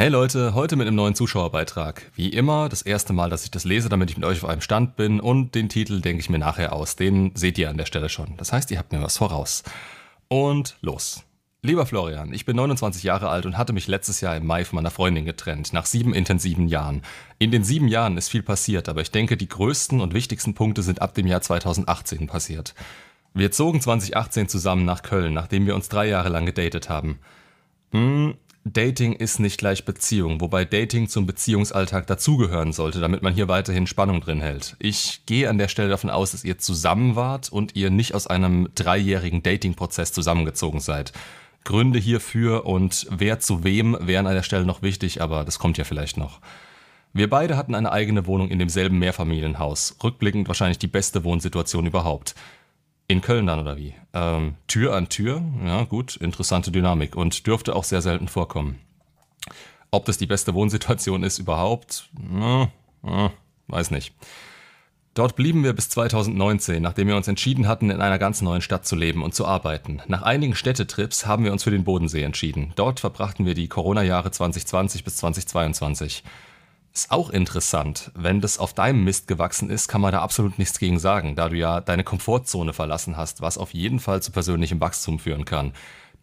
Hey Leute, heute mit einem neuen Zuschauerbeitrag. Wie immer, das erste Mal, dass ich das lese, damit ich mit euch auf einem Stand bin und den Titel denke ich mir nachher aus. Den seht ihr an der Stelle schon. Das heißt, ihr habt mir was voraus. Und los. Lieber Florian, ich bin 29 Jahre alt und hatte mich letztes Jahr im Mai von meiner Freundin getrennt, nach sieben intensiven Jahren. In den sieben Jahren ist viel passiert, aber ich denke, die größten und wichtigsten Punkte sind ab dem Jahr 2018 passiert. Wir zogen 2018 zusammen nach Köln, nachdem wir uns drei Jahre lang gedatet haben. Hm, Dating ist nicht gleich Beziehung, wobei Dating zum Beziehungsalltag dazugehören sollte, damit man hier weiterhin Spannung drin hält. Ich gehe an der Stelle davon aus, dass ihr zusammen wart und ihr nicht aus einem dreijährigen Dating-Prozess zusammengezogen seid. Gründe hierfür und wer zu wem wären an der Stelle noch wichtig, aber das kommt ja vielleicht noch. Wir beide hatten eine eigene Wohnung in demselben Mehrfamilienhaus. Rückblickend wahrscheinlich die beste Wohnsituation überhaupt. In Köln dann oder wie? Ähm, Tür an Tür, ja gut, interessante Dynamik und dürfte auch sehr selten vorkommen. Ob das die beste Wohnsituation ist überhaupt, na, na, weiß nicht. Dort blieben wir bis 2019, nachdem wir uns entschieden hatten, in einer ganz neuen Stadt zu leben und zu arbeiten. Nach einigen Städtetrips haben wir uns für den Bodensee entschieden. Dort verbrachten wir die Corona-Jahre 2020 bis 2022. Ist auch interessant. Wenn das auf deinem Mist gewachsen ist, kann man da absolut nichts gegen sagen, da du ja deine Komfortzone verlassen hast, was auf jeden Fall zu persönlichem Wachstum führen kann.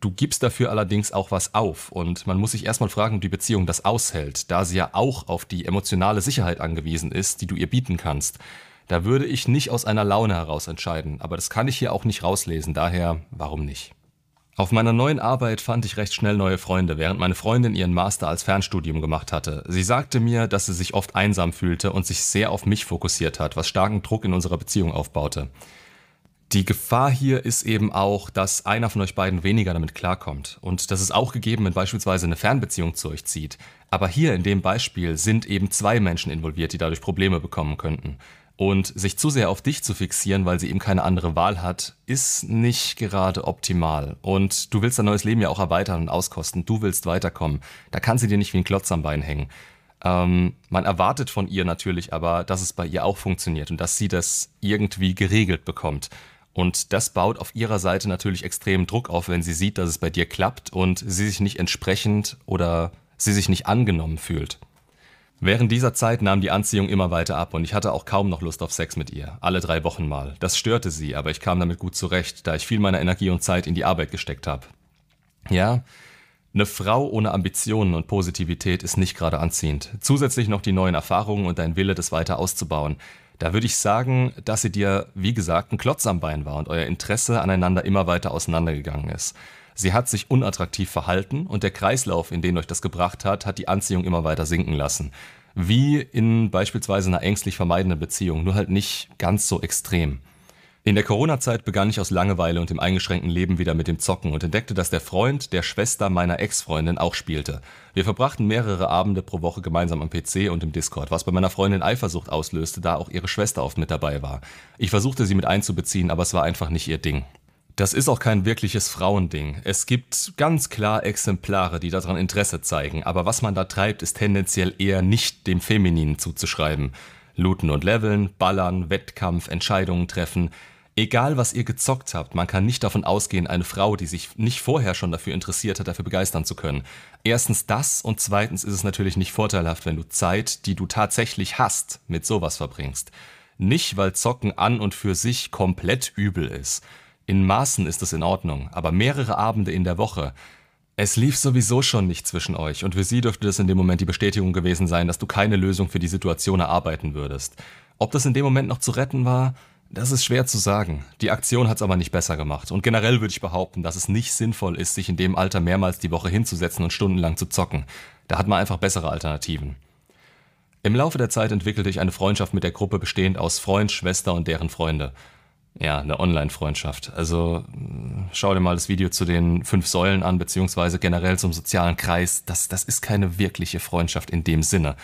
Du gibst dafür allerdings auch was auf und man muss sich erstmal fragen, ob die Beziehung das aushält, da sie ja auch auf die emotionale Sicherheit angewiesen ist, die du ihr bieten kannst. Da würde ich nicht aus einer Laune heraus entscheiden, aber das kann ich hier auch nicht rauslesen, daher warum nicht? Auf meiner neuen Arbeit fand ich recht schnell neue Freunde, während meine Freundin ihren Master als Fernstudium gemacht hatte. Sie sagte mir, dass sie sich oft einsam fühlte und sich sehr auf mich fokussiert hat, was starken Druck in unserer Beziehung aufbaute. Die Gefahr hier ist eben auch, dass einer von euch beiden weniger damit klarkommt. Und das ist auch gegeben, wenn beispielsweise eine Fernbeziehung zu euch zieht. Aber hier in dem Beispiel sind eben zwei Menschen involviert, die dadurch Probleme bekommen könnten. Und sich zu sehr auf dich zu fixieren, weil sie eben keine andere Wahl hat, ist nicht gerade optimal. Und du willst dein neues Leben ja auch erweitern und auskosten. Du willst weiterkommen. Da kann sie dir nicht wie ein Klotz am Bein hängen. Ähm, man erwartet von ihr natürlich aber, dass es bei ihr auch funktioniert und dass sie das irgendwie geregelt bekommt. Und das baut auf ihrer Seite natürlich extremen Druck auf, wenn sie sieht, dass es bei dir klappt und sie sich nicht entsprechend oder sie sich nicht angenommen fühlt. Während dieser Zeit nahm die Anziehung immer weiter ab und ich hatte auch kaum noch Lust auf Sex mit ihr, alle drei Wochen mal. Das störte sie, aber ich kam damit gut zurecht, da ich viel meiner Energie und Zeit in die Arbeit gesteckt habe. Ja, eine Frau ohne Ambitionen und Positivität ist nicht gerade anziehend. Zusätzlich noch die neuen Erfahrungen und dein Wille, das weiter auszubauen. Da würde ich sagen, dass sie dir, wie gesagt, ein Klotz am Bein war und euer Interesse aneinander immer weiter auseinandergegangen ist. Sie hat sich unattraktiv verhalten und der Kreislauf, in den euch das gebracht hat, hat die Anziehung immer weiter sinken lassen. Wie in beispielsweise einer ängstlich vermeidenden Beziehung, nur halt nicht ganz so extrem. In der Corona-Zeit begann ich aus Langeweile und dem eingeschränkten Leben wieder mit dem Zocken und entdeckte, dass der Freund der Schwester meiner Ex-Freundin auch spielte. Wir verbrachten mehrere Abende pro Woche gemeinsam am PC und im Discord, was bei meiner Freundin Eifersucht auslöste, da auch ihre Schwester oft mit dabei war. Ich versuchte sie mit einzubeziehen, aber es war einfach nicht ihr Ding. Das ist auch kein wirkliches Frauending. Es gibt ganz klar Exemplare, die daran Interesse zeigen, aber was man da treibt, ist tendenziell eher nicht dem Femininen zuzuschreiben. Looten und Leveln, Ballern, Wettkampf, Entscheidungen treffen. Egal, was ihr gezockt habt, man kann nicht davon ausgehen, eine Frau, die sich nicht vorher schon dafür interessiert hat, dafür begeistern zu können. Erstens das und zweitens ist es natürlich nicht vorteilhaft, wenn du Zeit, die du tatsächlich hast, mit sowas verbringst. Nicht, weil Zocken an und für sich komplett übel ist. In Maßen ist es in Ordnung, aber mehrere Abende in der Woche. Es lief sowieso schon nicht zwischen euch und für sie dürfte das in dem Moment die Bestätigung gewesen sein, dass du keine Lösung für die Situation erarbeiten würdest. Ob das in dem Moment noch zu retten war, das ist schwer zu sagen. Die Aktion hat es aber nicht besser gemacht. Und generell würde ich behaupten, dass es nicht sinnvoll ist, sich in dem Alter mehrmals die Woche hinzusetzen und stundenlang zu zocken. Da hat man einfach bessere Alternativen. Im Laufe der Zeit entwickelte ich eine Freundschaft mit der Gruppe bestehend aus Freund, Schwester und deren Freunde ja, eine Online-Freundschaft. Also schau dir mal das Video zu den fünf Säulen an, beziehungsweise generell zum sozialen Kreis. Das, das ist keine wirkliche Freundschaft in dem Sinne.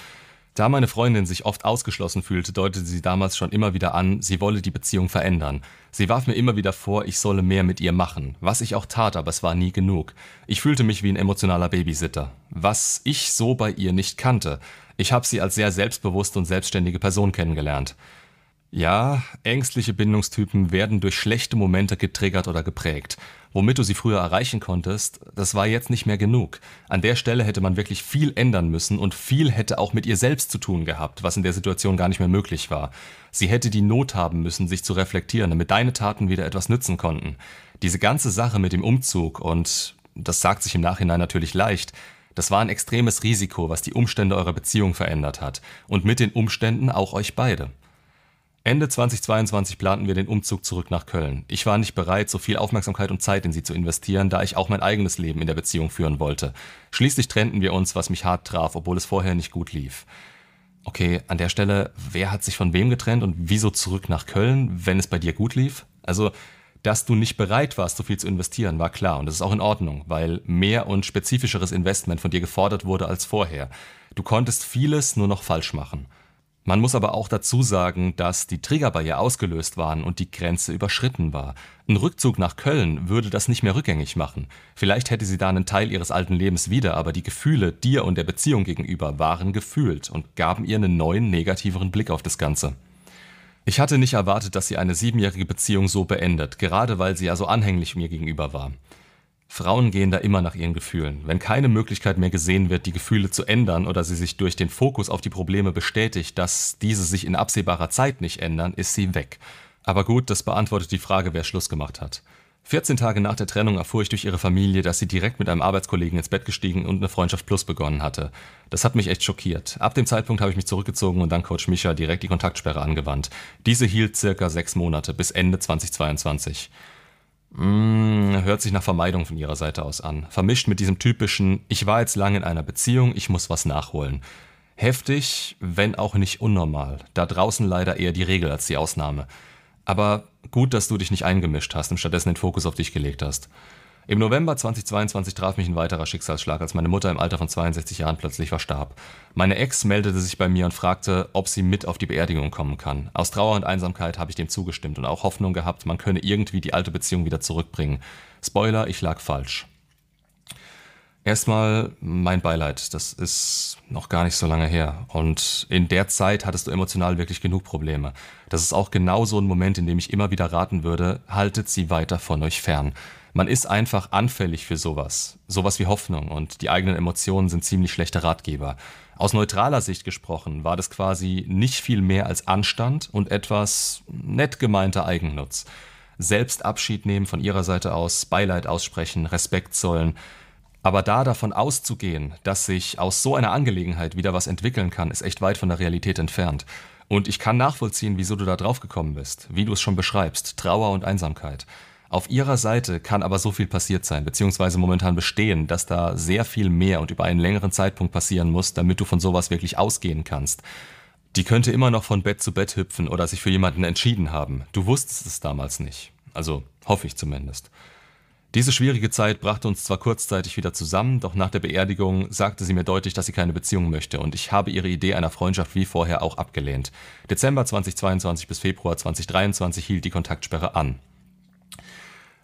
Da meine Freundin sich oft ausgeschlossen fühlte, deutete sie damals schon immer wieder an, sie wolle die Beziehung verändern. Sie warf mir immer wieder vor, ich solle mehr mit ihr machen, was ich auch tat, aber es war nie genug. Ich fühlte mich wie ein emotionaler Babysitter, was ich so bei ihr nicht kannte. Ich habe sie als sehr selbstbewusste und selbstständige Person kennengelernt. Ja, ängstliche Bindungstypen werden durch schlechte Momente getriggert oder geprägt. womit du sie früher erreichen konntest, das war jetzt nicht mehr genug. An der Stelle hätte man wirklich viel ändern müssen und viel hätte auch mit ihr selbst zu tun gehabt, was in der Situation gar nicht mehr möglich war. Sie hätte die Not haben müssen, sich zu reflektieren, damit deine Taten wieder etwas nützen konnten. Diese ganze Sache mit dem Umzug und das sagt sich im Nachhinein natürlich leicht, das war ein extremes Risiko, was die Umstände eurer Beziehung verändert hat und mit den Umständen auch euch beide. Ende 2022 planten wir den Umzug zurück nach Köln. Ich war nicht bereit, so viel Aufmerksamkeit und Zeit in sie zu investieren, da ich auch mein eigenes Leben in der Beziehung führen wollte. Schließlich trennten wir uns, was mich hart traf, obwohl es vorher nicht gut lief. Okay, an der Stelle, wer hat sich von wem getrennt und wieso zurück nach Köln, wenn es bei dir gut lief? Also, dass du nicht bereit warst, so viel zu investieren, war klar und das ist auch in Ordnung, weil mehr und spezifischeres Investment von dir gefordert wurde als vorher. Du konntest vieles nur noch falsch machen. Man muss aber auch dazu sagen, dass die Trigger bei ihr ausgelöst waren und die Grenze überschritten war. Ein Rückzug nach Köln würde das nicht mehr rückgängig machen. Vielleicht hätte sie da einen Teil ihres alten Lebens wieder, aber die Gefühle dir und der Beziehung gegenüber waren gefühlt und gaben ihr einen neuen, negativeren Blick auf das Ganze. Ich hatte nicht erwartet, dass sie eine siebenjährige Beziehung so beendet, gerade weil sie ja so anhänglich mir gegenüber war. Frauen gehen da immer nach ihren Gefühlen. Wenn keine Möglichkeit mehr gesehen wird, die Gefühle zu ändern oder sie sich durch den Fokus auf die Probleme bestätigt, dass diese sich in absehbarer Zeit nicht ändern, ist sie weg. Aber gut, das beantwortet die Frage, wer Schluss gemacht hat. 14 Tage nach der Trennung erfuhr ich durch ihre Familie, dass sie direkt mit einem Arbeitskollegen ins Bett gestiegen und eine Freundschaft Plus begonnen hatte. Das hat mich echt schockiert. Ab dem Zeitpunkt habe ich mich zurückgezogen und dann Coach Micha direkt die Kontaktsperre angewandt. Diese hielt circa sechs Monate bis Ende 2022. Mm, hört sich nach Vermeidung von ihrer Seite aus an. Vermischt mit diesem typischen, ich war jetzt lange in einer Beziehung, ich muss was nachholen. Heftig, wenn auch nicht unnormal. Da draußen leider eher die Regel als die Ausnahme. Aber gut, dass du dich nicht eingemischt hast und stattdessen den Fokus auf dich gelegt hast. Im November 2022 traf mich ein weiterer Schicksalsschlag, als meine Mutter im Alter von 62 Jahren plötzlich verstarb. Meine Ex meldete sich bei mir und fragte, ob sie mit auf die Beerdigung kommen kann. Aus Trauer und Einsamkeit habe ich dem zugestimmt und auch Hoffnung gehabt, man könne irgendwie die alte Beziehung wieder zurückbringen. Spoiler, ich lag falsch. Erstmal mein Beileid, das ist noch gar nicht so lange her. Und in der Zeit hattest du emotional wirklich genug Probleme. Das ist auch genau so ein Moment, in dem ich immer wieder raten würde, haltet sie weiter von euch fern. Man ist einfach anfällig für sowas. Sowas wie Hoffnung und die eigenen Emotionen sind ziemlich schlechte Ratgeber. Aus neutraler Sicht gesprochen war das quasi nicht viel mehr als Anstand und etwas nett gemeinter Eigennutz. Selbst Abschied nehmen von ihrer Seite aus, Beileid aussprechen, Respekt zollen. Aber da davon auszugehen, dass sich aus so einer Angelegenheit wieder was entwickeln kann, ist echt weit von der Realität entfernt. Und ich kann nachvollziehen, wieso du da drauf gekommen bist, wie du es schon beschreibst, Trauer und Einsamkeit. Auf ihrer Seite kann aber so viel passiert sein, beziehungsweise momentan bestehen, dass da sehr viel mehr und über einen längeren Zeitpunkt passieren muss, damit du von sowas wirklich ausgehen kannst. Die könnte immer noch von Bett zu Bett hüpfen oder sich für jemanden entschieden haben. Du wusstest es damals nicht. Also hoffe ich zumindest. Diese schwierige Zeit brachte uns zwar kurzzeitig wieder zusammen, doch nach der Beerdigung sagte sie mir deutlich, dass sie keine Beziehung möchte und ich habe ihre Idee einer Freundschaft wie vorher auch abgelehnt. Dezember 2022 bis Februar 2023 hielt die Kontaktsperre an.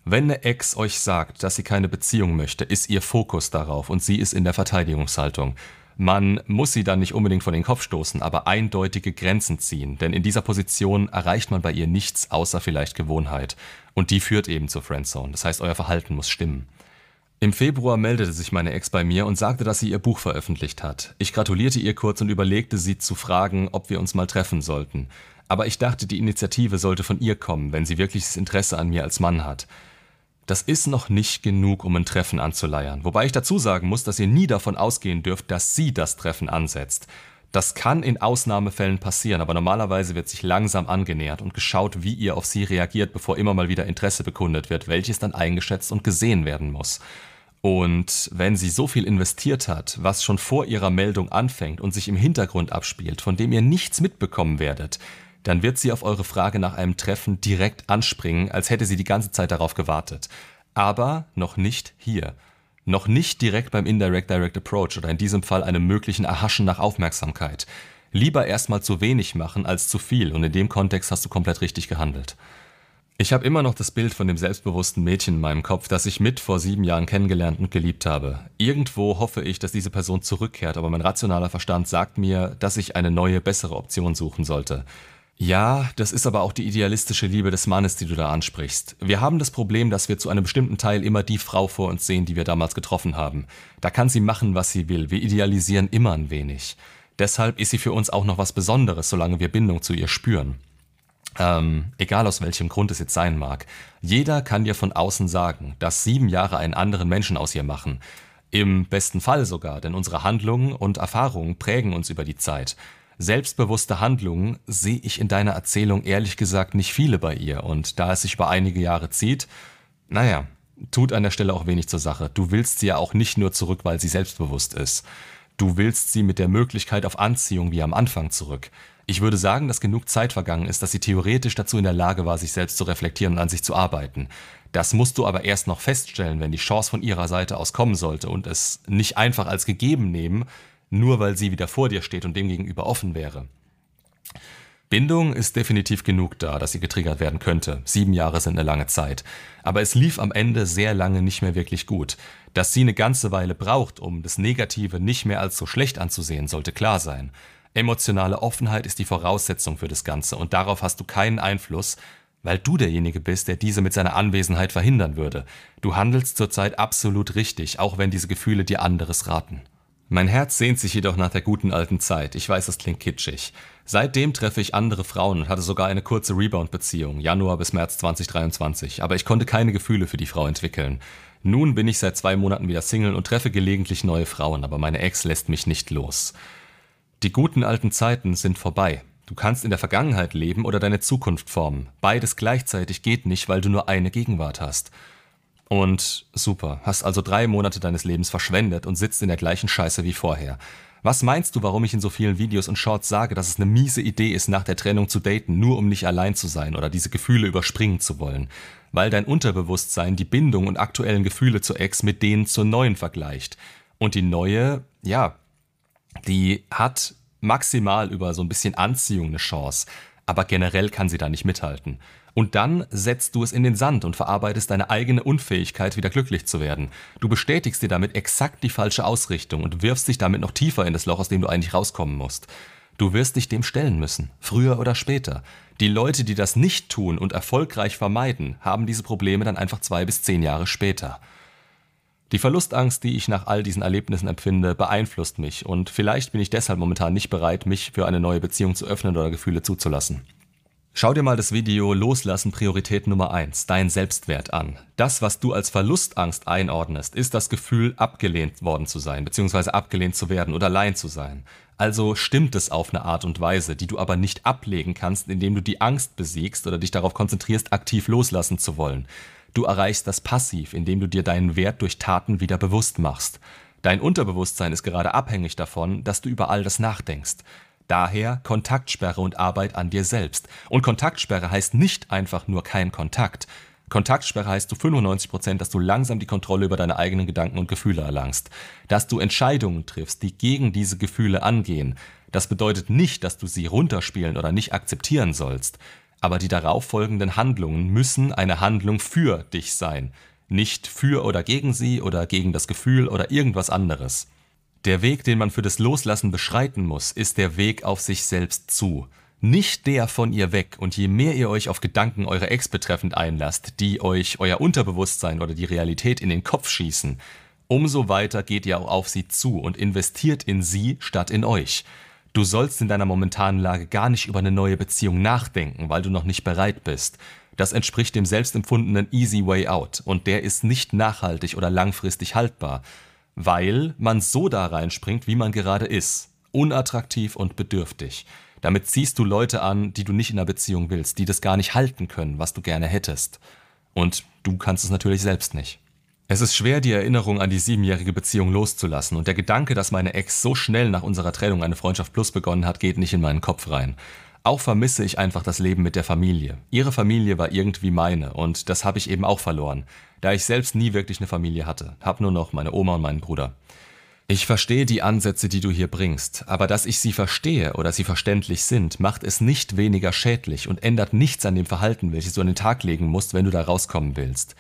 Wenn eine Ex euch sagt, dass sie keine Beziehung möchte, ist ihr Fokus darauf und sie ist in der Verteidigungshaltung. Man muss sie dann nicht unbedingt vor den Kopf stoßen, aber eindeutige Grenzen ziehen, denn in dieser Position erreicht man bei ihr nichts außer vielleicht Gewohnheit. Und die führt eben zur Friendzone, das heißt, euer Verhalten muss stimmen. Im Februar meldete sich meine Ex bei mir und sagte, dass sie ihr Buch veröffentlicht hat. Ich gratulierte ihr kurz und überlegte sie zu fragen, ob wir uns mal treffen sollten. Aber ich dachte, die Initiative sollte von ihr kommen, wenn sie wirkliches Interesse an mir als Mann hat. Das ist noch nicht genug, um ein Treffen anzuleiern. Wobei ich dazu sagen muss, dass ihr nie davon ausgehen dürft, dass sie das Treffen ansetzt. Das kann in Ausnahmefällen passieren, aber normalerweise wird sich langsam angenähert und geschaut, wie ihr auf sie reagiert, bevor immer mal wieder Interesse bekundet wird, welches dann eingeschätzt und gesehen werden muss. Und wenn sie so viel investiert hat, was schon vor ihrer Meldung anfängt und sich im Hintergrund abspielt, von dem ihr nichts mitbekommen werdet, dann wird sie auf eure Frage nach einem Treffen direkt anspringen, als hätte sie die ganze Zeit darauf gewartet. Aber noch nicht hier. Noch nicht direkt beim Indirect Direct Approach oder in diesem Fall einem möglichen Erhaschen nach Aufmerksamkeit. Lieber erstmal zu wenig machen als zu viel und in dem Kontext hast du komplett richtig gehandelt. Ich habe immer noch das Bild von dem selbstbewussten Mädchen in meinem Kopf, das ich mit vor sieben Jahren kennengelernt und geliebt habe. Irgendwo hoffe ich, dass diese Person zurückkehrt, aber mein rationaler Verstand sagt mir, dass ich eine neue, bessere Option suchen sollte. Ja, das ist aber auch die idealistische Liebe des Mannes, die du da ansprichst. Wir haben das Problem, dass wir zu einem bestimmten Teil immer die Frau vor uns sehen, die wir damals getroffen haben. Da kann sie machen, was sie will. Wir idealisieren immer ein wenig. Deshalb ist sie für uns auch noch was Besonderes, solange wir Bindung zu ihr spüren. Ähm, egal aus welchem Grund es jetzt sein mag. Jeder kann dir von außen sagen, dass sieben Jahre einen anderen Menschen aus ihr machen. Im besten Fall sogar, denn unsere Handlungen und Erfahrungen prägen uns über die Zeit. Selbstbewusste Handlungen sehe ich in deiner Erzählung ehrlich gesagt nicht viele bei ihr und da es sich über einige Jahre zieht, naja, tut an der Stelle auch wenig zur Sache. Du willst sie ja auch nicht nur zurück, weil sie selbstbewusst ist. Du willst sie mit der Möglichkeit auf Anziehung wie am Anfang zurück. Ich würde sagen, dass genug Zeit vergangen ist, dass sie theoretisch dazu in der Lage war, sich selbst zu reflektieren und an sich zu arbeiten. Das musst du aber erst noch feststellen, wenn die Chance von ihrer Seite aus kommen sollte und es nicht einfach als gegeben nehmen, nur weil sie wieder vor dir steht und dem gegenüber offen wäre. Bindung ist definitiv genug da, dass sie getriggert werden könnte. Sieben Jahre sind eine lange Zeit. Aber es lief am Ende sehr lange nicht mehr wirklich gut. Dass sie eine ganze Weile braucht, um das Negative nicht mehr als so schlecht anzusehen, sollte klar sein. Emotionale Offenheit ist die Voraussetzung für das Ganze und darauf hast du keinen Einfluss, weil du derjenige bist, der diese mit seiner Anwesenheit verhindern würde. Du handelst zurzeit absolut richtig, auch wenn diese Gefühle dir anderes raten. Mein Herz sehnt sich jedoch nach der guten alten Zeit. Ich weiß, das klingt kitschig. Seitdem treffe ich andere Frauen und hatte sogar eine kurze Rebound-Beziehung, Januar bis März 2023, aber ich konnte keine Gefühle für die Frau entwickeln. Nun bin ich seit zwei Monaten wieder Single und treffe gelegentlich neue Frauen, aber meine Ex lässt mich nicht los. Die guten alten Zeiten sind vorbei. Du kannst in der Vergangenheit leben oder deine Zukunft formen. Beides gleichzeitig geht nicht, weil du nur eine Gegenwart hast. Und super, hast also drei Monate deines Lebens verschwendet und sitzt in der gleichen Scheiße wie vorher. Was meinst du, warum ich in so vielen Videos und Shorts sage, dass es eine miese Idee ist, nach der Trennung zu daten, nur um nicht allein zu sein oder diese Gefühle überspringen zu wollen? Weil dein Unterbewusstsein die Bindung und aktuellen Gefühle zur Ex mit denen zur neuen vergleicht. Und die neue, ja, die hat maximal über so ein bisschen Anziehung eine Chance, aber generell kann sie da nicht mithalten. Und dann setzt du es in den Sand und verarbeitest deine eigene Unfähigkeit, wieder glücklich zu werden. Du bestätigst dir damit exakt die falsche Ausrichtung und wirfst dich damit noch tiefer in das Loch, aus dem du eigentlich rauskommen musst. Du wirst dich dem stellen müssen, früher oder später. Die Leute, die das nicht tun und erfolgreich vermeiden, haben diese Probleme dann einfach zwei bis zehn Jahre später. Die Verlustangst, die ich nach all diesen Erlebnissen empfinde, beeinflusst mich und vielleicht bin ich deshalb momentan nicht bereit, mich für eine neue Beziehung zu öffnen oder Gefühle zuzulassen. Schau dir mal das Video Loslassen Priorität Nummer 1, dein Selbstwert an. Das, was du als Verlustangst einordnest, ist das Gefühl, abgelehnt worden zu sein, beziehungsweise abgelehnt zu werden oder allein zu sein. Also stimmt es auf eine Art und Weise, die du aber nicht ablegen kannst, indem du die Angst besiegst oder dich darauf konzentrierst, aktiv loslassen zu wollen. Du erreichst das passiv, indem du dir deinen Wert durch Taten wieder bewusst machst. Dein Unterbewusstsein ist gerade abhängig davon, dass du über all das nachdenkst. Daher Kontaktsperre und Arbeit an dir selbst. Und Kontaktsperre heißt nicht einfach nur kein Kontakt. Kontaktsperre heißt zu 95 Prozent, dass du langsam die Kontrolle über deine eigenen Gedanken und Gefühle erlangst. Dass du Entscheidungen triffst, die gegen diese Gefühle angehen. Das bedeutet nicht, dass du sie runterspielen oder nicht akzeptieren sollst. Aber die darauffolgenden Handlungen müssen eine Handlung für dich sein. Nicht für oder gegen sie oder gegen das Gefühl oder irgendwas anderes. Der Weg, den man für das Loslassen beschreiten muss, ist der Weg auf sich selbst zu. Nicht der von ihr weg. Und je mehr ihr euch auf Gedanken eurer Ex betreffend einlasst, die euch euer Unterbewusstsein oder die Realität in den Kopf schießen, umso weiter geht ihr auch auf sie zu und investiert in sie statt in euch. Du sollst in deiner momentanen Lage gar nicht über eine neue Beziehung nachdenken, weil du noch nicht bereit bist. Das entspricht dem selbstempfundenen Easy Way Out und der ist nicht nachhaltig oder langfristig haltbar weil man so da reinspringt, wie man gerade ist. Unattraktiv und bedürftig. Damit ziehst du Leute an, die du nicht in einer Beziehung willst, die das gar nicht halten können, was du gerne hättest. Und du kannst es natürlich selbst nicht. Es ist schwer, die Erinnerung an die siebenjährige Beziehung loszulassen und der Gedanke, dass meine Ex so schnell nach unserer Trennung eine Freundschaft Plus begonnen hat, geht nicht in meinen Kopf rein. Auch vermisse ich einfach das Leben mit der Familie. Ihre Familie war irgendwie meine und das habe ich eben auch verloren, da ich selbst nie wirklich eine Familie hatte, hab nur noch meine Oma und meinen Bruder. Ich verstehe die Ansätze, die du hier bringst, aber dass ich sie verstehe oder sie verständlich sind, macht es nicht weniger schädlich und ändert nichts an dem Verhalten, welches du an den Tag legen musst, wenn du da rauskommen willst.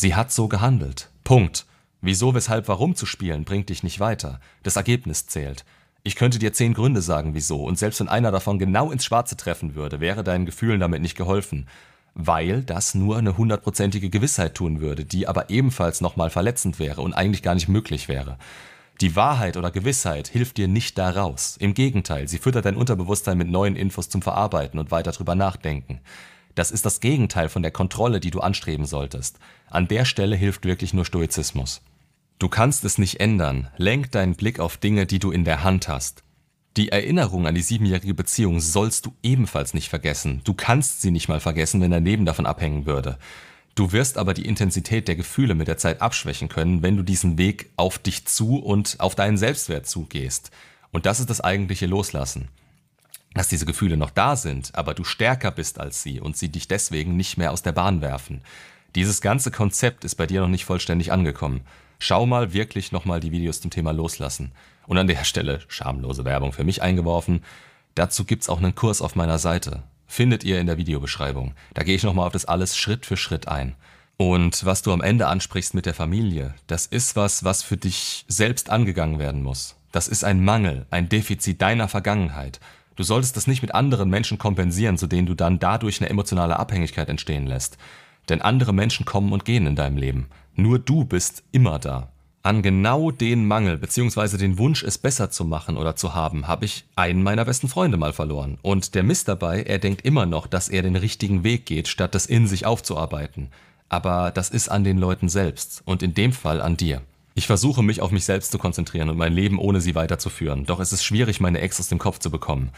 Sie hat so gehandelt. Punkt. Wieso, weshalb, warum zu spielen, bringt dich nicht weiter. Das Ergebnis zählt. Ich könnte dir zehn Gründe sagen, wieso, und selbst wenn einer davon genau ins Schwarze treffen würde, wäre deinen Gefühlen damit nicht geholfen, weil das nur eine hundertprozentige Gewissheit tun würde, die aber ebenfalls nochmal verletzend wäre und eigentlich gar nicht möglich wäre. Die Wahrheit oder Gewissheit hilft dir nicht da raus. Im Gegenteil, sie füttert dein Unterbewusstsein mit neuen Infos zum Verarbeiten und weiter drüber nachdenken. Das ist das Gegenteil von der Kontrolle, die du anstreben solltest. An der Stelle hilft wirklich nur Stoizismus. Du kannst es nicht ändern. Lenk deinen Blick auf Dinge, die du in der Hand hast. Die Erinnerung an die siebenjährige Beziehung sollst du ebenfalls nicht vergessen. Du kannst sie nicht mal vergessen, wenn dein Leben davon abhängen würde. Du wirst aber die Intensität der Gefühle mit der Zeit abschwächen können, wenn du diesen Weg auf dich zu und auf deinen Selbstwert zugehst. Und das ist das eigentliche Loslassen. Dass diese Gefühle noch da sind, aber du stärker bist als sie und sie dich deswegen nicht mehr aus der Bahn werfen. Dieses ganze Konzept ist bei dir noch nicht vollständig angekommen. Schau mal wirklich nochmal die Videos zum Thema Loslassen. Und an der Stelle schamlose Werbung für mich eingeworfen. Dazu gibt's auch einen Kurs auf meiner Seite findet ihr in der Videobeschreibung. Da gehe ich nochmal auf das alles Schritt für Schritt ein. Und was du am Ende ansprichst mit der Familie, das ist was, was für dich selbst angegangen werden muss. Das ist ein Mangel, ein Defizit deiner Vergangenheit. Du solltest das nicht mit anderen Menschen kompensieren, zu denen du dann dadurch eine emotionale Abhängigkeit entstehen lässt. Denn andere Menschen kommen und gehen in deinem Leben. Nur du bist immer da. An genau den Mangel bzw. den Wunsch, es besser zu machen oder zu haben, habe ich einen meiner besten Freunde mal verloren. Und der Mist dabei, er denkt immer noch, dass er den richtigen Weg geht, statt das in sich aufzuarbeiten. Aber das ist an den Leuten selbst und in dem Fall an dir. Ich versuche mich auf mich selbst zu konzentrieren und mein Leben ohne sie weiterzuführen, doch es ist schwierig, meine Ex aus dem Kopf zu bekommen.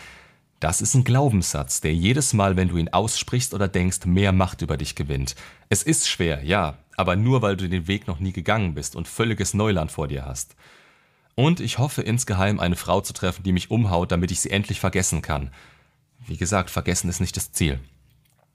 Das ist ein Glaubenssatz, der jedes Mal, wenn du ihn aussprichst oder denkst, mehr Macht über dich gewinnt. Es ist schwer, ja, aber nur weil du den Weg noch nie gegangen bist und völliges Neuland vor dir hast. Und ich hoffe insgeheim eine Frau zu treffen, die mich umhaut, damit ich sie endlich vergessen kann. Wie gesagt, vergessen ist nicht das Ziel.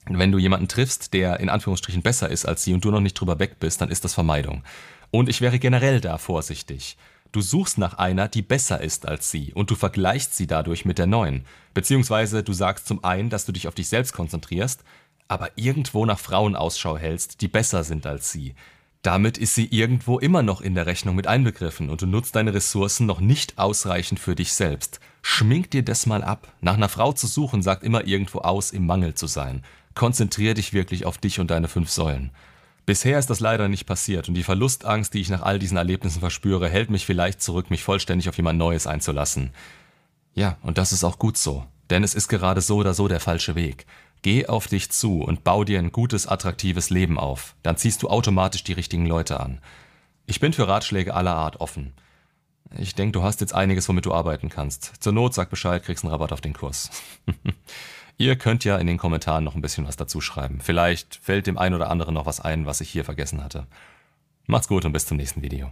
Wenn du jemanden triffst, der in Anführungsstrichen besser ist als sie und du noch nicht drüber weg bist, dann ist das Vermeidung. Und ich wäre generell da vorsichtig. Du suchst nach einer, die besser ist als sie und du vergleichst sie dadurch mit der neuen. Beziehungsweise du sagst zum einen, dass du dich auf dich selbst konzentrierst, aber irgendwo nach Frauen Ausschau hältst, die besser sind als sie. Damit ist sie irgendwo immer noch in der Rechnung mit einbegriffen und du nutzt deine Ressourcen noch nicht ausreichend für dich selbst. Schmink dir das mal ab. Nach einer Frau zu suchen sagt immer irgendwo aus, im Mangel zu sein. Konzentrier dich wirklich auf dich und deine fünf Säulen. Bisher ist das leider nicht passiert und die Verlustangst, die ich nach all diesen Erlebnissen verspüre, hält mich vielleicht zurück, mich vollständig auf jemand Neues einzulassen. Ja, und das ist auch gut so, denn es ist gerade so oder so der falsche Weg. Geh auf dich zu und bau dir ein gutes, attraktives Leben auf, dann ziehst du automatisch die richtigen Leute an. Ich bin für Ratschläge aller Art offen. Ich denke, du hast jetzt einiges, womit du arbeiten kannst. Zur Not sag Bescheid, kriegst einen Rabatt auf den Kurs. Ihr könnt ja in den Kommentaren noch ein bisschen was dazu schreiben. Vielleicht fällt dem einen oder anderen noch was ein, was ich hier vergessen hatte. Macht's gut und bis zum nächsten Video.